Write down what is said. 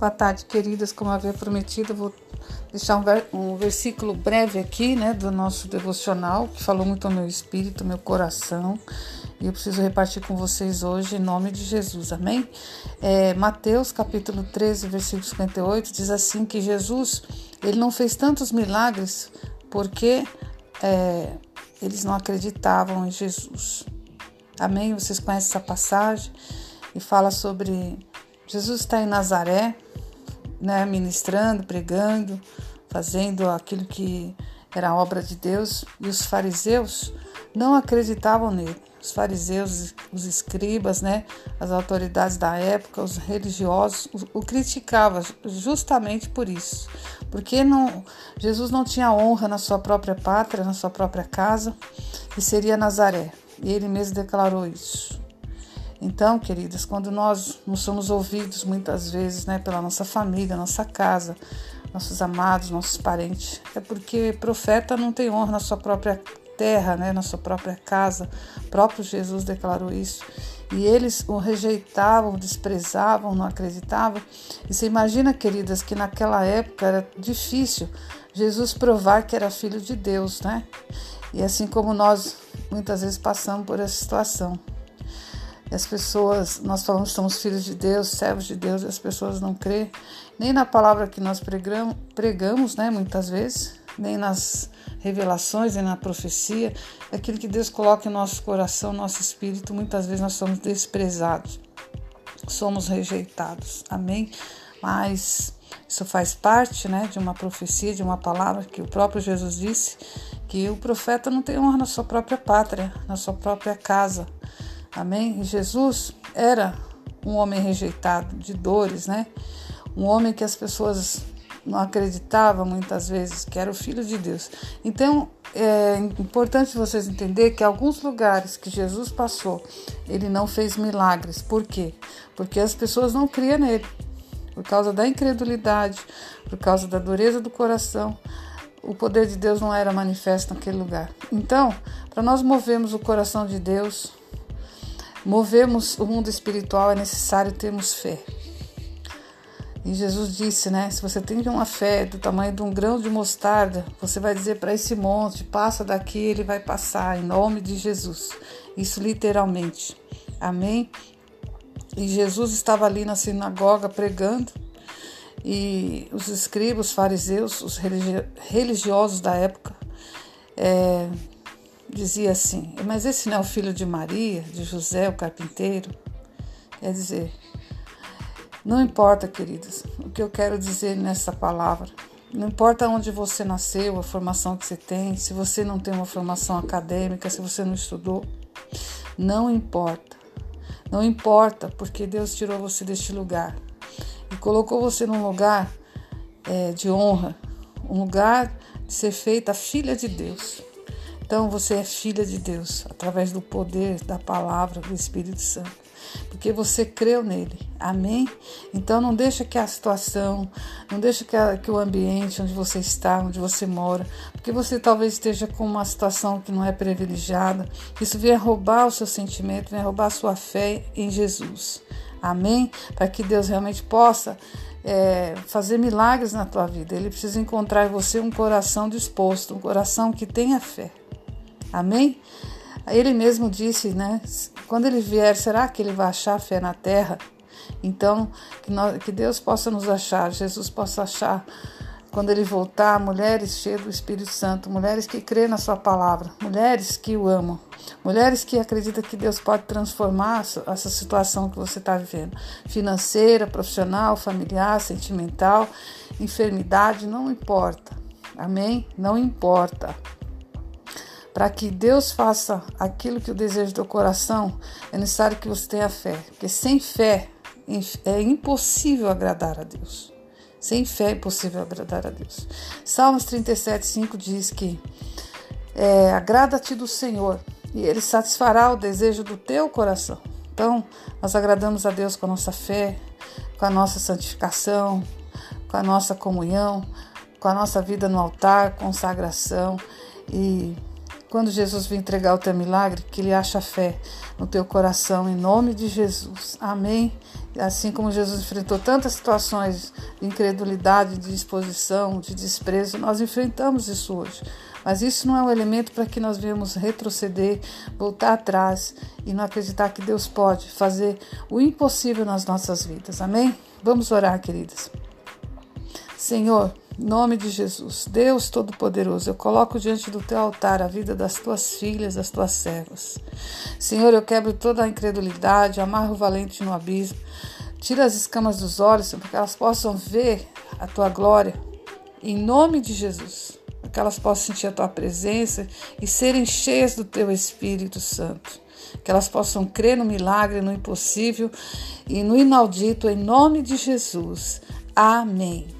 Boa tarde, queridas. Como havia prometido, vou deixar um, ver, um, versículo breve aqui, né, do nosso devocional, que falou muito ao meu espírito, ao meu coração, e eu preciso repartir com vocês hoje em nome de Jesus, amém? É, Mateus, capítulo 13, versículo 58, diz assim que Jesus, ele não fez tantos milagres porque é, eles não acreditavam em Jesus. Amém? Vocês conhecem essa passagem? E fala sobre Jesus está em Nazaré, né, ministrando, pregando, fazendo aquilo que era obra de Deus, e os fariseus não acreditavam nele. Os fariseus, os escribas, né, as autoridades da época, os religiosos o, o criticavam justamente por isso, porque não, Jesus não tinha honra na sua própria pátria, na sua própria casa, e seria Nazaré. E ele mesmo declarou isso. Então, queridas, quando nós não somos ouvidos muitas vezes né, pela nossa família, nossa casa, nossos amados, nossos parentes, é porque profeta não tem honra na sua própria terra, né, na sua própria casa. O próprio Jesus declarou isso. E eles o rejeitavam, desprezavam, não acreditavam. E você imagina, queridas, que naquela época era difícil Jesus provar que era filho de Deus, né? E assim como nós muitas vezes passamos por essa situação as pessoas, nós falamos que somos filhos de Deus, servos de Deus, e as pessoas não crêem nem na palavra que nós pregamos, pregamos né, muitas vezes, nem nas revelações, nem na profecia. Aquilo que Deus coloca em nosso coração, nosso espírito, muitas vezes nós somos desprezados, somos rejeitados. Amém? Mas isso faz parte né, de uma profecia, de uma palavra que o próprio Jesus disse, que o profeta não tem honra na sua própria pátria, na sua própria casa. Amém? Jesus era um homem rejeitado, de dores, né? Um homem que as pessoas não acreditavam muitas vezes que era o filho de Deus. Então, é importante vocês entenderem que alguns lugares que Jesus passou, ele não fez milagres. Por quê? Porque as pessoas não criam nele. Por causa da incredulidade, por causa da dureza do coração, o poder de Deus não era manifesto naquele lugar. Então, para nós movermos o coração de Deus, movemos o mundo espiritual é necessário termos fé. E Jesus disse, né? Se você tem uma fé do tamanho de um grão de mostarda, você vai dizer para esse monte: passa daqui, ele vai passar, em nome de Jesus. Isso literalmente. Amém? E Jesus estava ali na sinagoga pregando, e os escribas, os fariseus, os religiosos da época, é, dizia assim: Mas esse não é o filho de Maria, de José, o carpinteiro? Quer dizer, não importa, queridas, o que eu quero dizer nessa palavra. Não importa onde você nasceu, a formação que você tem, se você não tem uma formação acadêmica, se você não estudou, não importa. Não importa, porque Deus tirou você deste lugar e colocou você num lugar é, de honra, um lugar de ser feita filha de Deus. Então você é filha de Deus através do poder da palavra do Espírito Santo, porque você creu nele. Amém? Então não deixa que a situação, não deixa que, a, que o ambiente onde você está, onde você mora, porque você talvez esteja com uma situação que não é privilegiada, isso venha roubar o seu sentimento, venha roubar a sua fé em Jesus. Amém? Para que Deus realmente possa é, fazer milagres na tua vida. Ele precisa encontrar em você um coração disposto, um coração que tenha fé. Amém? Ele mesmo disse, né? Quando ele vier, será que ele vai achar fé na terra? Então, que, nós, que Deus possa nos achar, Jesus possa achar quando ele voltar, mulheres cheias do Espírito Santo, mulheres que crêem na sua palavra, mulheres que o amam, mulheres que acreditam que Deus pode transformar essa situação que você está vivendo, financeira, profissional, familiar, sentimental, enfermidade, não importa. Amém? Não importa. Para que Deus faça aquilo que o desejo do coração, é necessário que você tenha fé. Porque sem fé é impossível agradar a Deus. Sem fé é impossível agradar a Deus. Salmos 37, 5 diz que é, agrada-te do Senhor e Ele satisfará o desejo do teu coração. Então, nós agradamos a Deus com a nossa fé, com a nossa santificação, com a nossa comunhão, com a nossa vida no altar, consagração e quando Jesus vir entregar o teu milagre, que ele acha fé no teu coração, em nome de Jesus. Amém. Assim como Jesus enfrentou tantas situações de incredulidade, de exposição, de desprezo, nós enfrentamos isso hoje. Mas isso não é um elemento para que nós venhamos retroceder, voltar atrás e não acreditar que Deus pode fazer o impossível nas nossas vidas. Amém? Vamos orar, queridas. Senhor, nome de Jesus, Deus Todo-Poderoso, eu coloco diante do teu altar a vida das tuas filhas, das tuas servas. Senhor, eu quebro toda a incredulidade, amarro o valente no abismo, tira as escamas dos olhos, para que elas possam ver a tua glória. Em nome de Jesus, para que elas possam sentir a tua presença e serem cheias do teu Espírito Santo. Que elas possam crer no milagre, no impossível e no inaudito, em nome de Jesus. Amém.